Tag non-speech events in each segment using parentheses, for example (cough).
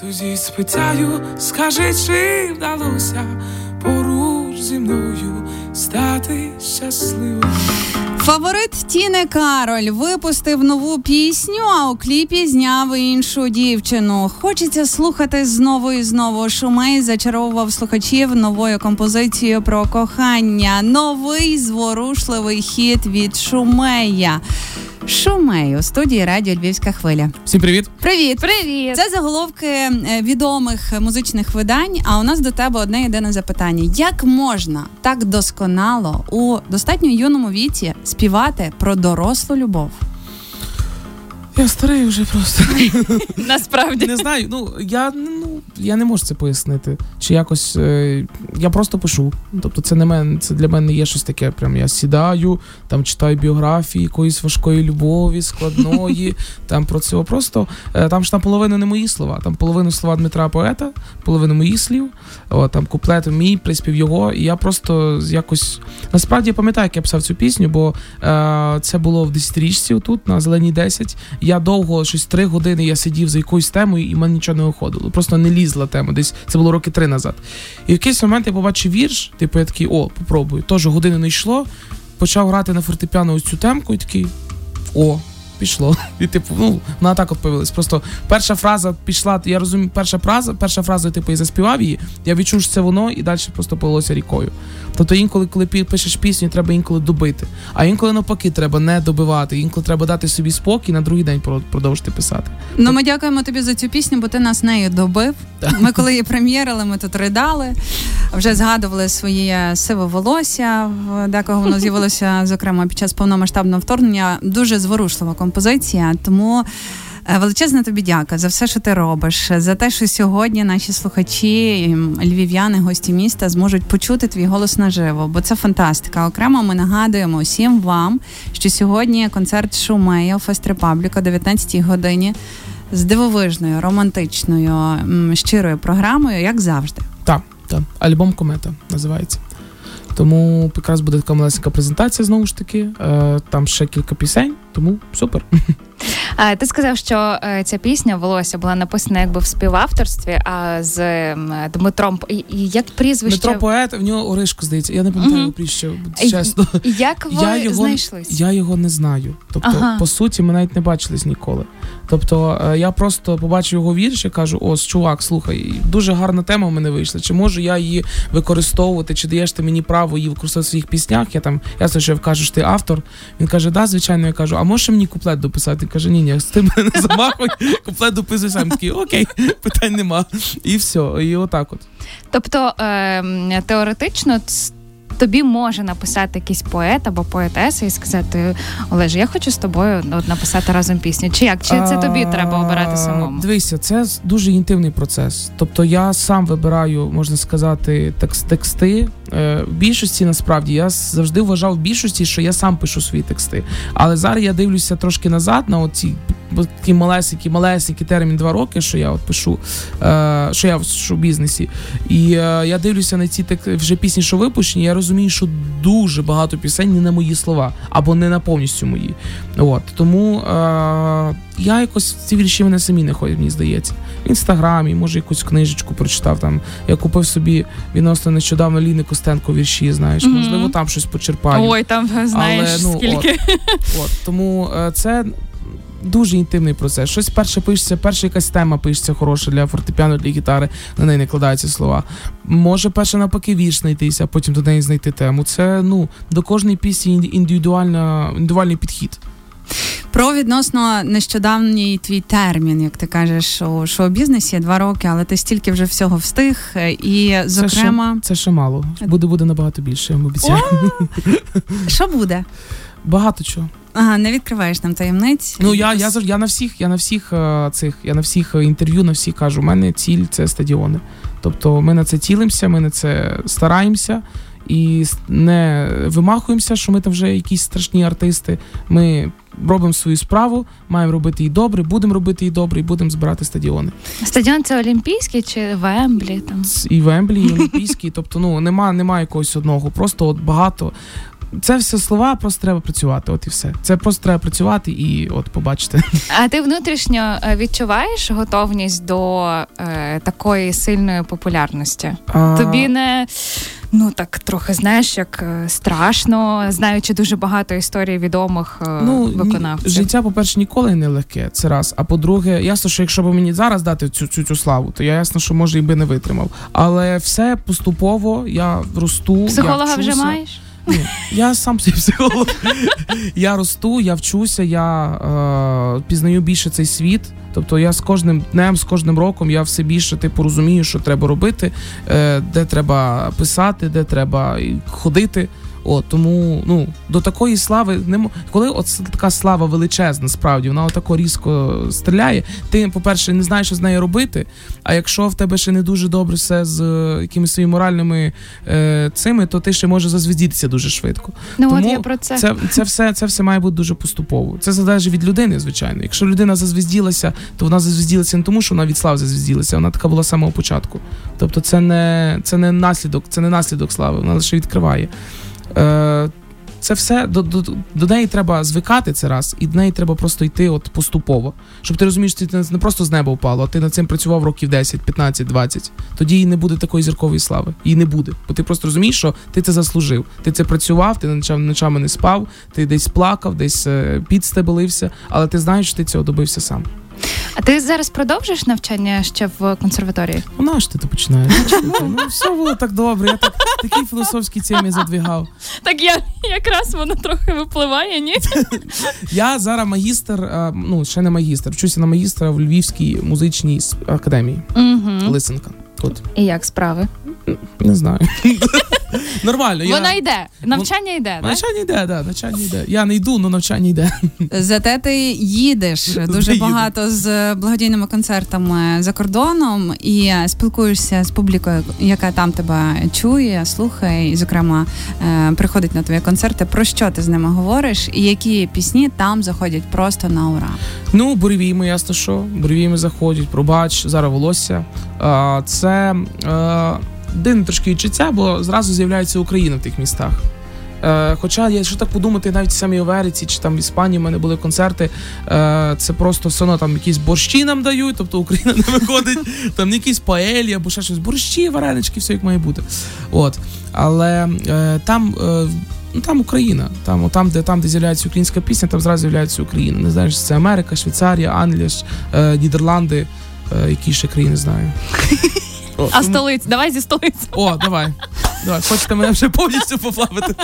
Тоді спитаю, скажи, чи вдалося поруч зі мною стати щасливим. Фаворит Тіни Кароль випустив нову пісню, а у кліпі зняв іншу дівчину. Хочеться слухати знову і знову. Шумей зачаровував слухачів новою композицією про кохання. Новий зворушливий хіт від Шумея. Шумей у студії радіо Львівська хвиля. Всім привіт! Привіт, Привіт! Це заголовки е, відомих музичних видань. А у нас до тебе одне єдине запитання: як можна так досконало у достатньо юному віці співати про дорослу любов? Я старий вже просто. (laughs) Насправді Не знаю. Ну я ну я не можу це пояснити. Чи якось е, я просто пишу. Тобто, це не мене, це для мене є щось таке. Прям я сідаю, там читаю біографії якоїсь важкої любові, складної. (laughs) Там про це просто е, там ж там половина не мої слова. Там половину слова Дмитра поета, половину моїх слів. О, там куплет мій, приспів його. І я просто якось насправді я пам'ятаю, як я писав цю пісню, бо е, це було в 10-річці тут на зеленій 10. Я довго, щось три години я сидів за якоюсь темою, і в мене нічого не виходило. Просто не лізла тема. Десь це було роки три назад. І в якийсь момент я побачив вірш, типу, я такий, о, попробую. Теж години не йшло. Почав грати на фортепіано ось цю темку, і такий о. Пішло. (laughs) І типу, ну, вона так от появилась. Просто перша фраза пішла, я розумію, перша фраза, перша фраза, типу, я заспівав її, я відчув, що це воно, і далі просто полилося рікою. Тобто інколи, коли пишеш пісню, треба інколи добити. А інколи навпаки треба не добивати. Інколи треба дати собі спокій на другий день продовжити писати. Ну, ми дякуємо тобі за цю пісню, бо ти нас нею добив. Ми коли її прем'єрили, ми тут ридали, вже згадували своє сиве волосся. Декого воно з'явилося, зокрема, під час повномасштабного вторгнення. Дуже зворушлива композиція. Тому е, величезна тобі дяка за все, що ти робиш, за те, що сьогодні наші слухачі, львів'яни, гості міста зможуть почути твій голос наживо, бо це фантастика. Окремо ми нагадуємо всім вам, що сьогодні концерт Шумея Фест Репабліка о 19 годині з дивовижною, романтичною, щирою програмою, як завжди. Так, так. Альбом Комета називається. Тому якраз буде така малесенька презентація знову ж таки. Е, там ще кілька пісень, тому супер. А, ти сказав, що е, ця пісня волосся була написана якби в співавторстві, а з Дмитром і, як прізвище Дмитро поет, в нього Оришко, здається. Я не пам'ятаю його прізвище, чесно. Як ви Я його, знайшлись? я його не знаю. Тобто, Ага. по суті, ми навіть не бачились ніколи. Тобто, е, я просто побачив його вірш і кажу: ось, чувак, слухай, дуже гарна тема в мене вийшла. Чи можу я її використовувати, чи даєш ти мені право її використовувати в своїх піснях? Я там ясно, що кажу, що ти автор. Він каже, да, звичайно, я кажу, а можеш мені куплет дописати? Каже, ні, ні, з тим не замахуй, куплет дописуй сам. Такий, окей, питань нема. І все. І отак от. Тобто ем, теоретично тобі може написати якийсь поет або поетеса і сказати: Олеже, я хочу з тобою от, написати разом пісню. Чи як? Чи це тобі треба обирати самому? Дивися, це дуже інтимний процес. Тобто я сам вибираю, можна сказати, текст, тексти. Е, в більшості насправді я завжди вважав в більшості, що я сам пишу свої тексти. Але зараз я дивлюся трошки назад на оці такі малесенькі, малесенький термін два роки, що я от пишу, е, що я в шоу-бізнесі. І е, я дивлюся на ці тек- вже пісні, що випущені. Я розумію, що дуже багато пісень не на мої слова або не на повністю мої. От тому е, я якось ці вірші мене самі не ходять, мені здається. В інстаграмі, може, якусь книжечку прочитав. Там я купив собі відносно нещодавно Ліни Костенко вірші. Знаєш, можливо, там щось почерпаю. Ой, там знаєш Але, ну, скільки. От тому е, це. Дуже інтимний процес. Щось перше пишеться, перша якась тема пишеться хороша для фортепіано, для гітари, на неї не кладаються слова. Може, перше навпаки вірш знайтися, а потім до неї знайти тему. Це ну до кожної пісні індивідуальна, індивідуальний підхід. Про відносно нещодавній твій термін, як ти кажеш, у шоу-бізнесі два роки, але ти стільки вже всього встиг. е, І, зокрема, Це ще мало. Буде буде набагато більше, я вам обіцяю. що буде? Багато чого. Ага, не відкриваєш нам таємниць. Ну я, я завжди- я на всіх, я на всіх е, цих, я на всіх е, інтерв'ю, на всіх кажу, у мене ціль це стадіони. Тобто ми на це цілимося, ми на це стараємося і не вимахуємося, що ми там вже якісь страшні артисти. Ми робимо свою справу, маємо робити її добре, будемо робити її добре, і будемо збирати стадіони. Стадіон це Олімпійський чи Вемблі? Там І Вемблі, і Олімпійський. Тобто, ну нема, нема якогось одного. Просто от багато. Це все слова, просто треба працювати. От і все. Це просто треба працювати і от побачите. А ти внутрішньо е, відчуваєш готовність до е, такої сильної популярності? А, Тобі не ну так трохи знаєш, як е, страшно, знаючи дуже багато історій відомих е, Ну, ні- життя, по-перше, ніколи не легке. Це раз. А по-друге, ясно, що якщо б мені зараз дати цю, цю, цю славу, то я ясно, що може і би не витримав. Але все поступово, я росту. я Психолога вже маєш? Ні, я сам собі психолог. я росту, я вчуся, я е, пізнаю більше цей світ. Тобто я з кожним днем, з кожним роком я все більше типу розумію, що треба робити, е, де треба писати, де треба ходити. От тому ну до такої слави не мо- коли от така слава величезна, справді вона отако різко стріляє. Ти, по-перше, не знаєш, що з нею робити. А якщо в тебе ще не дуже добре все з е, якимись своїми моральними е, цими, то ти ще може зазвіздітися дуже швидко. Ну Тому от я про це. Це, це все це все має бути дуже поступово. Це залежить від людини, звичайно. Якщо людина зазвізділася, то вона зазвізділася не тому, що вона від слави зазвізділася, вона така була з самого початку. Тобто, це не це не наслідок, це не наслідок слави, вона лише відкриває. Е, це все до, до, до неї треба звикати це раз, і до неї треба просто йти от поступово. Щоб ти розумієш, що ти не просто з неба впало, а ти над цим працював років 10, 15, 20. Тоді їй не буде такої зіркової слави. Її не буде. Бо ти просто розумієш, що ти це заслужив. Ти це працював, ти ночами не спав, ти десь плакав, десь е, підстебелився, але ти знаєш, що ти цього добився сам. А ти зараз продовжиш навчання ще в консерваторії? Вона ж ти то починає. (laughs) Ну, все було так добре. Я так такі філософські темі задвигав. Так я якраз воно трохи випливає, ні? (laughs) Я зараз магістр, ну ще не магістр, вчуся на магістра в Львівській музичній академії. Угу. Лисенка. От І як справи? Не знаю. (laughs) Нормально. Я... Вона йде, навчання йде, так? Навчання йде, да, навчання йде. Я не йду, але навчання йде. Зате ти їдеш дуже багато з благодійними концертами за кордоном і спілкуєшся з публікою, яка там тебе чує, слухає, і, зокрема, е, приходить на твої концерти. Про що ти з ними говориш, і які пісні там заходять просто на ура? Ну, буревійми, ясно, що. Буревійми заходять, пробач, зараз волосся. А, Це дивне трошки відчуття, бо зразу з'являється Україна в тих містах. Е, Хоча, якщо так подумати, навіть в самій Америці чи там в Іспанії в мене були концерти, е, це просто все одно там якісь борщі нам дають, тобто Україна не виходить, там якісь паелі або ще щось. Борщі, варенички, все як має бути. От. Але е, там. Е, Ну, там Україна, там, там, де там, де з'являється українська пісня, там зразу з'являється Україна. Не знаєш, це Америка, Швейцарія, Англія, е, Нідерланди, е, які ще країни знаю. О, А столиць, давай зі столиць. О, давай. Давай, хочете мене вже повністю поплавити.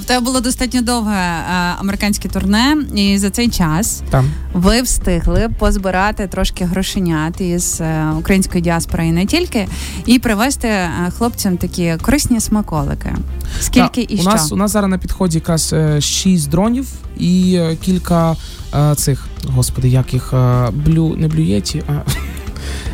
В тебе було достатньо довге е, американське турне, і за цей час Там. ви встигли позбирати трошки грошенят із е, української діаспори і не тільки, і привезти е, хлопцям такі корисні смаколики. Скільки Так, і у що? нас у нас зараз на підході якраз е, шість дронів і е, кілька е, цих, господи, як їх е, блю, не блюєті, а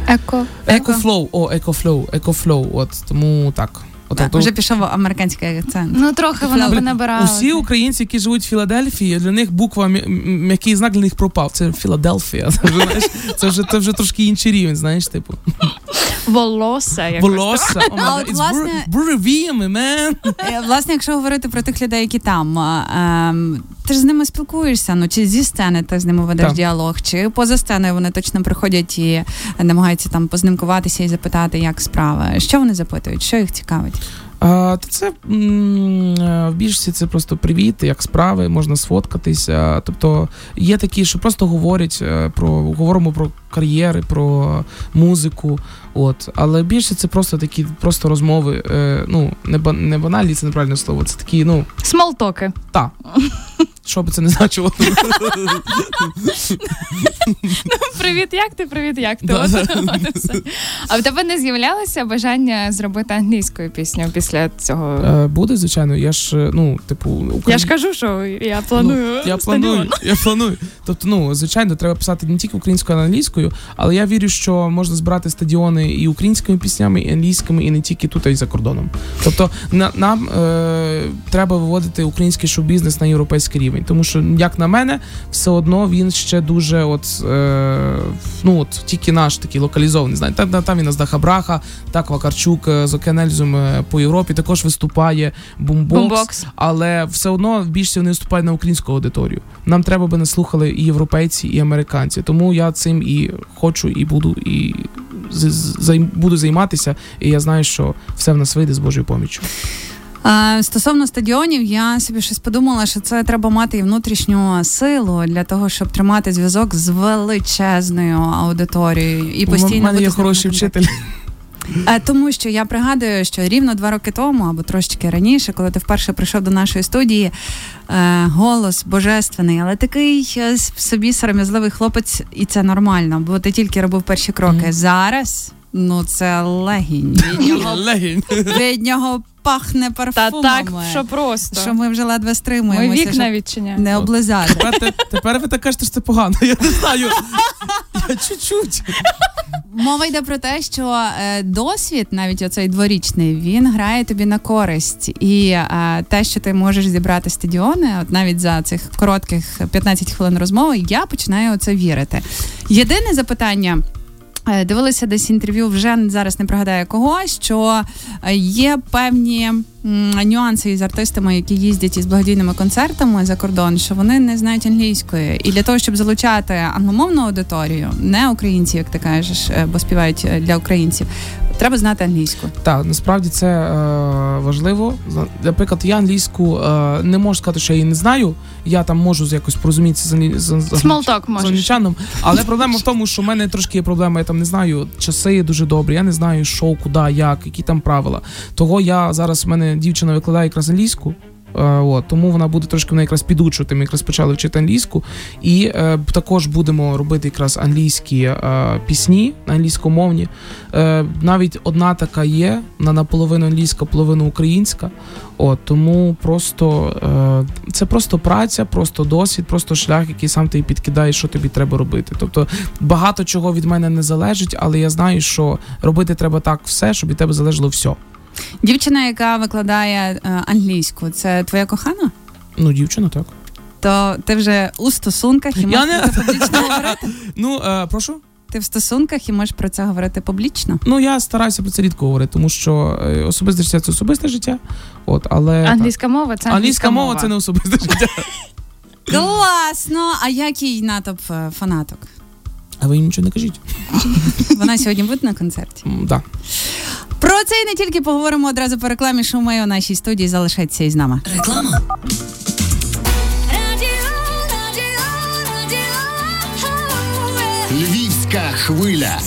Еко. екофлоу. О, екофлоу, екофлоу. От тому так. От, Так, от, вже пішов американський акцент. Ну трохи вона Блін, понабирала. Усі українці, які живуть в Філадельфії, для них буква м'який знак для них пропав. Це Філадельфія. (laughs) Це вже, знаєш, це вже, це вже трошки інший рівень, знаєш, типу. волосся. якось. Волосся. Oh А от, власне- буревіями. Е, Власне, якщо говорити про тих людей, які там, ем, ти ж з ними спілкуєшся, ну чи зі сцени ти з ними ведеш Так. діалог, чи поза сценою вони точно приходять і намагаються там познимкуватися і запитати, як справи. Що вони запитують, що їх цікавить? Та це е, в більшості це просто привіт, як справи, можна сфоткатися. Тобто є такі, що просто говорять е, про говоримо про кар'єри, про музику. От, але більше це просто такі просто розмови. е, Ну не ба- не банальні, це неправильне слово. Це такі, ну Смолтоки. та. Що би це не значило. Привіт, як ти? Привіт, як ти? От- от все. А в тебе не з'являлося бажання зробити англійською пісню після цього? Е, Буде, звичайно, я ж, е, ну, типу, Я ж кажу, що я планую. Ну, я планую, я планую. Тобто, ну звичайно, треба писати не тільки українською, а англійською, але я вірю, що можна збирати стадіони і українськими піснями, і англійськими, і не тільки тут, а й за кордоном. Тобто, на, нам е, треба виводити український шоу-бізнес на європейський рівень. Тому що, як на мене, все одно він ще дуже, от е, ну от тільки наш такий локалізований. Знаєте, там, там він з Дахабраха, так Вакарчук е, з Океанельзом е, по Європі також виступає бумбокс, але все одно в більшості вони виступають на українську аудиторію. Нам треба би не слухали і європейці, і американці. Тому я цим і хочу, і буду, і займ- буду займатися. І я знаю, що все в нас вийде з Божою поміччю. Стосовно стадіонів, я собі щось подумала, що це треба мати і внутрішню силу для того, щоб тримати зв'язок з величезною аудиторією і У постійно мене є хороший вчитель. Е, Тому що я пригадую, що рівно два роки тому, або трошечки раніше, коли ти вперше прийшов до нашої студії, е, голос божественний, але такий в собі сором'язливий хлопець, і це нормально, бо ти тільки робив перші кроки. Зараз ну це легінь. Від нього, Пахне Та так, що просто. що ми вже ледве Ми вікна відчиняємо. не облизати. Тепер, те- тепер ви так кажете, що це погано. Я не знаю. Я чуть-чуть. Мова йде про те, що е, досвід, навіть оцей дворічний, він грає тобі на користь. І е, те, що ти можеш зібрати стадіони, от навіть за цих коротких 15 хвилин розмови, я починаю у це вірити. Єдине запитання. Е, Дивилася десь інтерв'ю, вже зараз не пригадаю кого, що е, є певні нюанси із артистами, які їздять із благодійними концертами за кордон, що вони не знають англійської. І для того, щоб залучати англомовну аудиторію, не українців, як ти кажеш, е, бо співають для українців, треба знати англійську. Так, насправді це е, важливо. За- Наприклад, я англійську е, не можу сказати, що я її не знаю. Я там можу якось порозумітися з, англі... з, з, з англічаном. Але проблема в тому, що в мене трошки є проблема. Я там не знаю часи дуже добрі. Я не знаю, що, куди, як, які там правила. Того я зараз в мене дівчина викладає якраз англійську. Е, От, тому вона буде трошки вона якраз підучувати. Ми якраз почали вчити англійську, і е, також будемо робити якраз англійські е, пісні, англійськомовні. Е, навіть одна така є, вона наполовину англійська, половину українська. От тому просто е, це просто праця, просто досвід, просто шлях, який сам ти підкидаєш, що тобі треба робити. Тобто багато чого від мене не залежить, але я знаю, що робити треба так все, щоб від тебе залежало все. Дівчина, яка викладає е, англійську, це твоя кохана? Ну, дівчина, так. То ти вже у стосунках і можеш не- про це публічно (laughs) говорити? Ну е, прошу. Ти в стосунках і можеш про це говорити публічно? Ну я стараюся про це рідко говорити, тому що е, особисте життя це особисте життя. От, але Англійська мова це так. англійська мова це не особисте життя. (laughs) Класно! А який натовп е, фанаток? А ви їм нічого не кажіть. Вона сьогодні буде на концерті. М, Да. Про це і не тільки поговоримо одразу по рекламі, що ми у нашій студії залишайтеся із нами. Реклама. Львівська хвиля.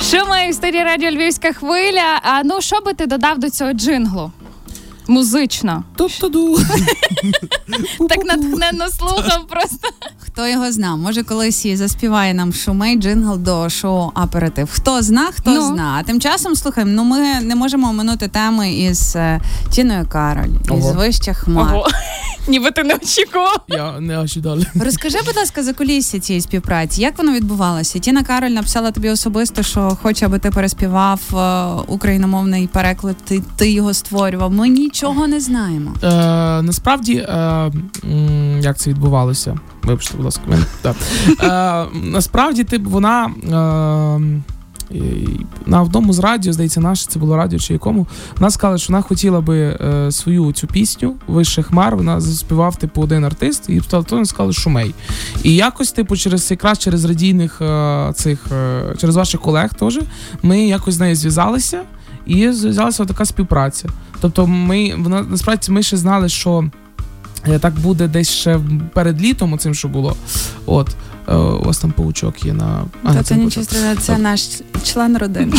Що має в студії радіо Львівська хвиля? А ну що би ти додав до цього джинглу? Музично. Ту-ту-ду. (laughs) Так натхненно слухав просто. Хто його зна? Може, колись і заспіває нам шумей джингл до шоу Аперитив. Хто зна, хто Ну. зна. А тим часом слухаємо, ну ми не можемо оминути теми із е, Тіною Кароль, із Ого. вищих хмар. Ого. Ніби ти не очікував. Я не очікував. Розкажи, будь ласка, за кулісся цієї співпраці. Як воно відбувалося? Тіна Кароль написала тобі особисто, що хоче, аби ти переспівав е, україномовний переклад. Ти, ти його створював. Ми нічого не знаємо. Е, насправді, е, як це відбувалося? Вибачте, будь ласка, мене. Да. Е, насправді, ти, вона. Е, на одному з радіо, здається, наше це було радіо чи якому. Вона сказала, що вона хотіла би е, свою цю пісню Вище хмар. Вона заспівав типу один артист, і в телефоні сказали Шумей. І якось, типу, через якраз через радійних е, цих е, через ваших колег теж ми якось з нею зв'язалися, і зв'язалася така співпраця. Тобто, ми вона насправді ми ще знали, що так буде десь ще перед літом, оцим, що було. От. Е, у вас там паучок є на а, Та це не нічого страшного, це наш член родини.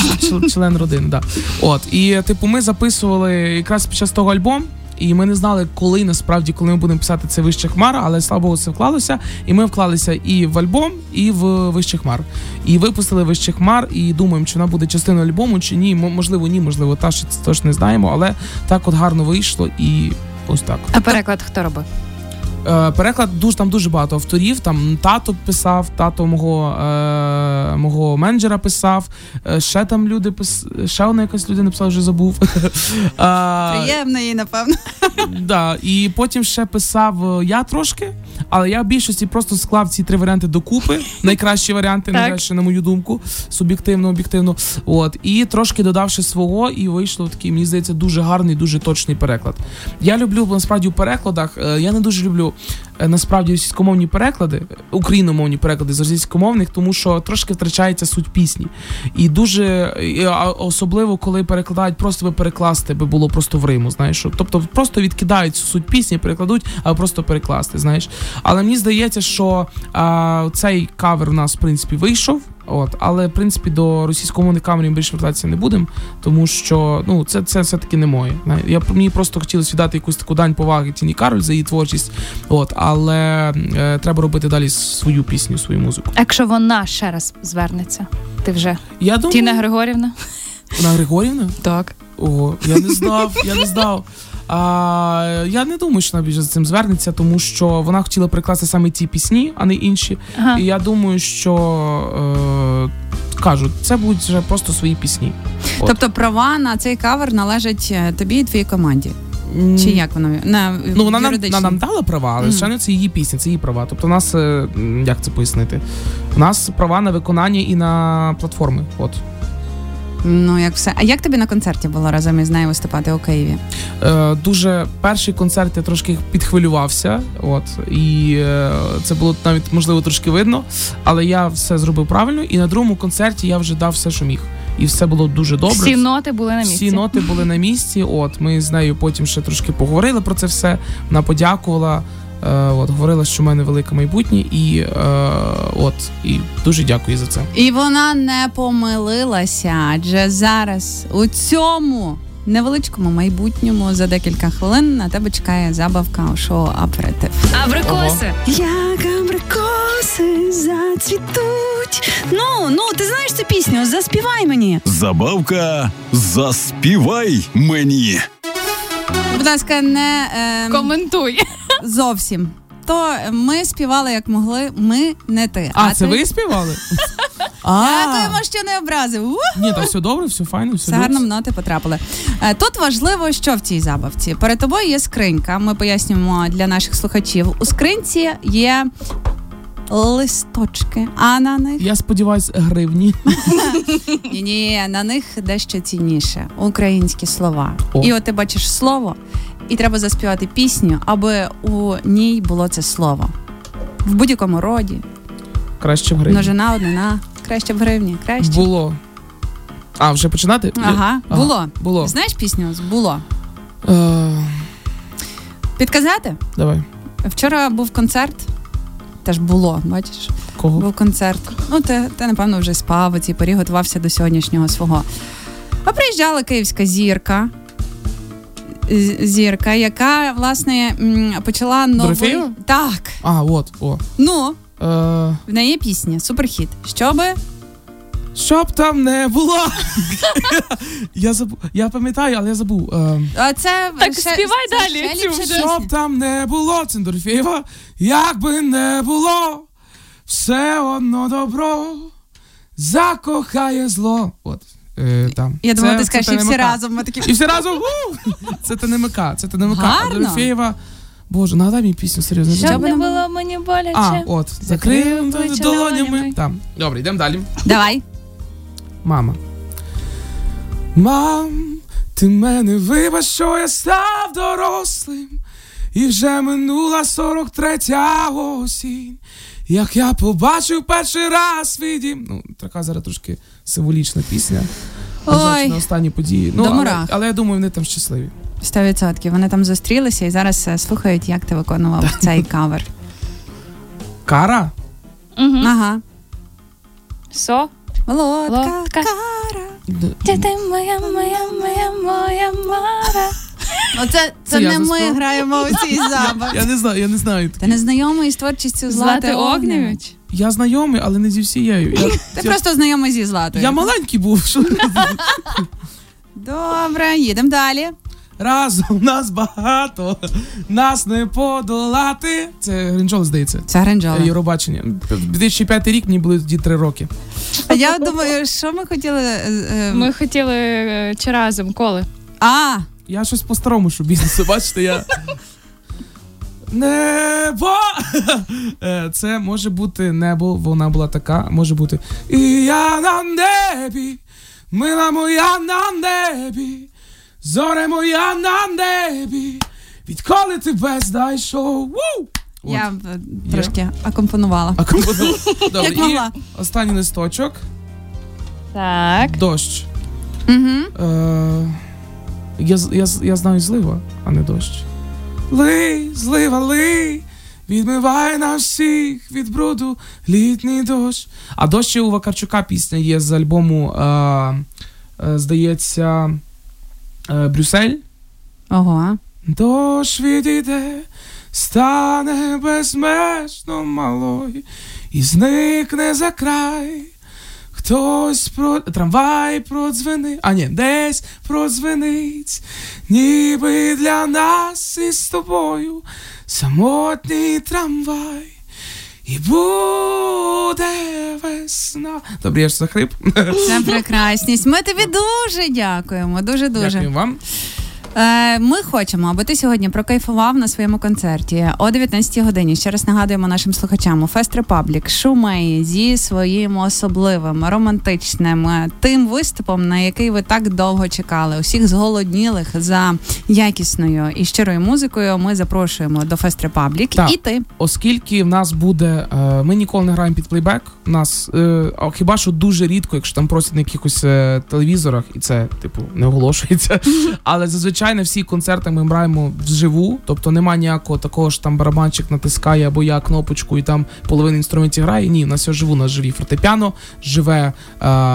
Член родини, да. От. І, типу, ми записували якраз під час того альбом. І ми не знали, коли насправді, коли ми будемо писати це вище хмара, але слава Богу, це вклалося. І ми вклалися і в альбом, і в вище хмар. І випустили вище хмар, і думаємо, чи вона буде частиною альбому, чи ні. Можливо, ні, можливо, та ще теж не знаємо, але так от гарно вийшло і ось так. А переклад хто робив? Е, переклад дуже там дуже багато авторів. Там тато писав, тато мого е, мого менеджера писав. е, ще там люди пис... ще одна якась людина писала, вже забув. (laughs) Приємно їй, напевно. Да, і потім ще писав я трошки, але я в більшості просто склав ці три варіанти докупи. (laughs) Найкращі варіанти, найкраще, на мою думку, суб'єктивно, об'єктивно. От і трошки додавши свого, і вийшло такий, мені здається, дуже гарний, дуже точний переклад. Я люблю насправді у перекладах. е, Я не дуже люблю насправді російськомовні переклади, е, україномовні переклади з російськомовних, тому що трошки втрачається суть пісні. І дуже особливо, коли перекладають, просто би перекласти би було просто в Риму, знаєш. Тобто просто відкидають суть пісні, перекладуть, а просто перекласти, знаєш. Але мені здається, що а, цей кавер у нас в принципі вийшов. От, але в принципі до російськомовних камерів ми більше вертатися не будемо, тому що ну це, це все-таки не моє. Я мені просто хотілося віддати якусь таку дань поваги Тіні Кароль за її творчість. От, але е, треба робити далі свою пісню, свою музику. Якщо вона ще раз звернеться, ти вже Я думаю, Тіна Григорівна. вона Григорівна? Так. Ого, я не знав, я не знав. А, я не думаю, що вона більше з цим звернеться, тому що вона хотіла прикласти саме ті пісні, а не інші. Ага. І я думаю, що е, кажуть, це будуть вже просто свої пісні. От. Тобто права на цей кавер належать е, тобі і твоїй команді. Чи як воно? На Ну, вона нам, вона нам дала права, але Мгм. звичайно, це її пісня, це її права. Тобто, у нас е, як це пояснити? У нас права на виконання і на платформи. От. Ну, як все. А як тобі на концерті було разом із нею виступати у Києві? Е, дуже перший концерт я трошки підхвилювався. От і е, це було навіть можливо трошки видно, але я все зробив правильно. І на другому концерті я вже дав все, що міг. І все було дуже добре. Всі ноти були на місці. Всі ноти були на місці. От ми з нею потім ще трошки поговорили про це все. Вона подякувала. Е, от говорила, що в мене велике майбутнє, і е, от і дуже дякую за це. І вона не помилилася, адже зараз у цьому невеличкому майбутньому за декілька хвилин на тебе чекає забавка у шоу Аперитив. Абрикоси. Як абрикоси зацвітуть. Ну, ну, ти знаєш цю пісню? Заспівай мені. Забавка заспівай мені. Будь ласка, не е, Коментуй. Зовсім. То ми співали як могли, ми не ти. А, це ти... ви співали? (laughs) Дякуємо, що не образив. Ні, там все добре, все файно, все гарно ноти потрапили. Е, Тут важливо, що в цій забавці. Перед тобою є скринька. Ми пояснюємо для наших слухачів. У скринці є листочки, а на них Я сподіваюсь, гривні. (laughs) ні, ні, на них дещо цінніше українські слова. О. І от ти бачиш слово, і треба заспівати пісню, аби у ній було це слово. В будь-якому роді, Краще в гривні. множина, однина, краще в гривні, краще. Було. А, вже починати? Ага, Ага, було. Було. Знаєш пісню? Було. Е, Підказати? давай. Вчора був концерт. Теж було, бачиш, Кого? був концерт. Ну, ти, ти напевно, вже спав у цій порі, готувався до сьогоднішнього свого. А приїжджала київська зірка. Зірка, яка, власне, почала новий. Так. А, от, о. Ну, Е, в неї є пісня, суперхіт. Щоби. щоб там не було. я забув. Я пам'ятаю, але я забув. Е, А це Так ще- співай це далі ще цю пісня. щоб там не було Цендорфєва, як би не було, все одно добро закохає зло. От. Е, там. Я думала, Це- ти скажеш, і всі разом. Ми такі. І всі разом. у! Це ТНМК, це ТНМК. Гарно. Дорофєєва. Боже, нагадай мені пісню, серйозно. Щоб не було мені боляче. А, от, Закрив долонями. долонями. Там. Добре, йдемо далі. Давай. Мама. Мам, ти мене вибач, що я став дорослим, і вже минула 43-я осінь. Як я побачив перший раз свій дім. Ну, така зараз трошки символічна пісня. Ой. на останні події. Ну, але, але я думаю, вони там щасливі. 100%. Вони там зустрілися і зараз е, слухають, як ти виконував цей кавер. Кара? Угу. Ага. Со. Володка, Лодка. кара. Д- Ти ти моя, моя, моя, моя мара. Оце це, Це не ми граємо у цій забаві. Я не знаю, я не знаю. Ти не знайомий з творчістю Злати? Огнєвич. Я знайомий, але не зі всією. Я, Ти я, просто знайомий зі Златою. я маленький був. Що? Добре, їдемо далі. разом нас багато, нас не подолати. Це Гринджол, здається. Це Гринджола. Євробачення. 2005 рік мені були тоді три роки. А я думаю, що ми хотіли. е, е, Ми хотіли е, чи разом коли. А, Я щось по-старому що бізнесу, бачите, я. Небо! Е, Це може бути небо, вона була така, може бути. І я на небі, мила моя на небі, зоре моя на небі, відколи тебе знайшов. Ву! От. я е, трошки акомпонувала. А компонував. (laughs) Добре, Як і могла. останній листочок. Так. Дощ. Угу. Е, я, я, я знаю злива, а не дощ. Лий, злива, лий, відмивай нас всіх від бруду літній дощ. А дощ у Вакарчука пісня є з альбому, е, здається, е, Брюссель. Ого. Дощ відійде, стане безмежно малою і зникне за край. Хтось про трамвай продзвени, а ні, десь продзвенить, ніби для нас із тобою самотній трамвай. І буде весна. Добре, я ж захрип. Це прекрасність. Ми тобі дуже дякуємо. Дуже дуже. Дякую вам. Е, Ми хочемо, аби ти сьогодні прокайфував на своєму концерті о 19 годині. Ще раз нагадуємо нашим слухачам у Fest Republic Шумей зі своїм особливим романтичним е, тим виступом, на який ви так довго чекали. Усіх зголоднілих за якісною і щирою музикою. Ми запрошуємо до Fest Republic. І ти Оскільки в нас буде, е, ми ніколи не граємо під плейбек. У нас хіба що дуже рідко, якщо там просять на якихось телевізорах, і це типу не оголошується. (laughs) Але зазвичай на всіх концертах ми граємо вживу, тобто немає ніякого такого ж там барабанчик натискає або я кнопочку і там половина інструментів грає. Ні, у нас все живу, у нас живі фортепіано, живе е,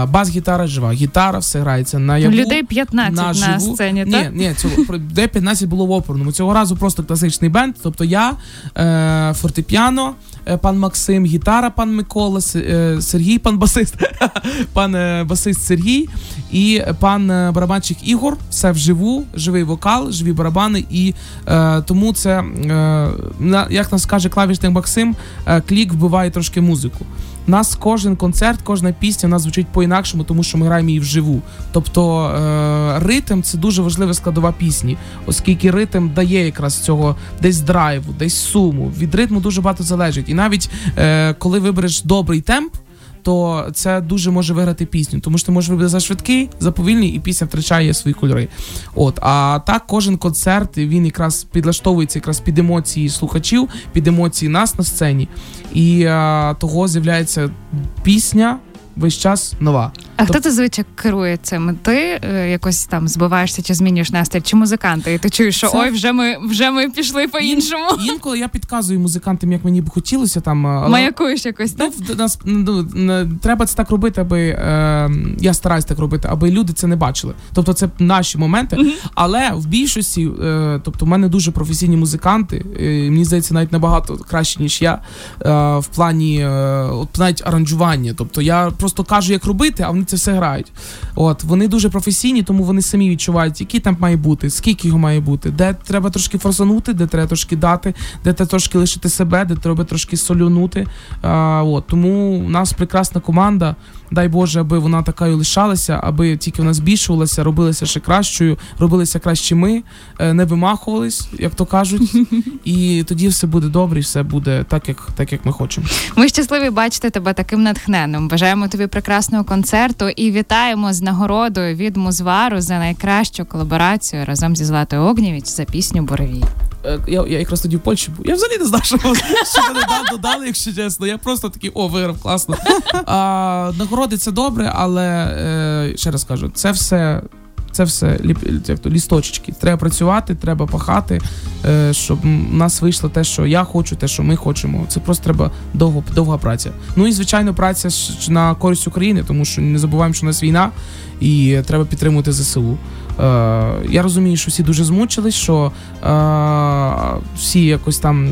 бас-гітара, жива гітара, все грається на яву. Людей 15 на, наживу. сцені, ні, так? Ні, цього де 15 було в оперному. Цього разу просто класичний бенд. Тобто я, е, фортепіано, пан Максим, гітара, пан Микола, е, Сергій, пан басист, (laughs) пан е, басист Сергій і пан барабанчик Ігор. Все вживу, живий вокал, живі барабани. І е, тому це, е, як нас каже клавішник Максим, е, клік вбиває трошки музику. Нас кожен концерт, кожна пісня у нас звучить по-інакшому, тому що ми граємо її вживу. Тобто е, ритм це дуже важлива складова пісні, оскільки ритм дає якраз цього десь драйву, десь суму. Від ритму дуже багато залежить. І навіть е, коли вибереш добрий темп. То це дуже може виграти пісню, тому що ти можеш вибрати за швидкий, за повільний, і пісня втрачає свої кольори. От а так, кожен концерт він якраз підлаштовується якраз під емоції слухачів, під емоції нас на сцені, і а, того з'являється пісня весь час нова. А хто зазвичай керує цим? Ти е, якось там збиваєшся чи змінюєш настрій, чи музиканти? І ти чуєш, що Це- ой, вже ми вже ми пішли по-іншому. (laughs) Інколи я підказую музикантам, як мені б хотілося там. Але... Маякуєш якось, Ну, так? нас, ну, треба це так робити, аби е, я стараюсь так робити, аби люди це не бачили. Тобто це наші моменти. Але в більшості, е, тобто, в мене дуже професійні музиканти. е, мені здається, навіть набагато краще, ніж я. Е, в плані от навіть аранжування. Тобто я просто кажу, як робити, а вони це все грають. От вони дуже професійні, тому вони самі відчувають, який темп має бути, скільки його має бути, де треба трошки форсанути, де треба трошки дати, де треба трошки лишити себе, де треба трошки солюнути. А, от, тому у нас прекрасна команда. Дай Боже, аби вона така і лишалася, аби тільки вона збільшувалася, робилася ще кращою, робилися краще ми, е, не вимахувались, як то кажуть. (laughs) І тоді все буде добре, і все буде так, як, так, як ми хочемо. Ми щасливі бачити тебе таким натхненним. Бажаємо тобі прекрасного концерту і вітаємо з нагородою від Музвару за найкращу колаборацію разом зі Златою Огнєвіч за пісню Боровій. Е, Я, я якраз тоді в Польщі був. Я взагалі не знав, що, що мене додали, якщо чесно. Я просто такий, о, виграв, класно. А, нагороди це добре, але е, ще раз кажу, це все. Це все ліп, лісточечки. Треба працювати, треба пахати, е, щоб у нас вийшло те, що я хочу, те, що ми хочемо. Це просто треба довго, довга праця. Ну і звичайно, праця на користь України, тому що не забуваємо, що у нас війна, і треба підтримувати ЗСУ. Я розумію, що всі дуже змучились, що е, всі якось там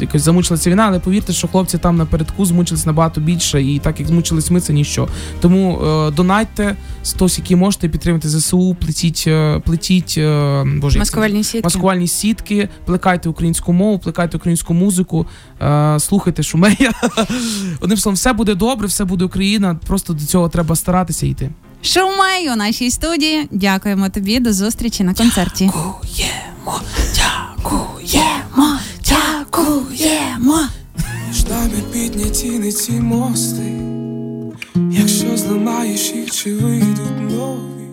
якось замучилася війна, але повірте, що хлопці там напередку змучились набагато більше, і так як змучились ми, це ніщо. Тому е, донайте хтось, який можете підтримати ЗСУ, плетіть, е, плетіть е, боже, Маскувальні сітки. маскувальні сітки, плекайте українську мову, плекайте українську музику, е, слухайте шумея. (laughs) Одним словом, все буде добре, все буде Україна. Просто до цього треба старатися йти. Шумей у нашій студії. Дякуємо тобі. До зустрічі на концерті. Дякуємо, дякуємо, дякуємо. Між нами підняті не ці мости, якщо зламаєш їх, чи вийдуть нові.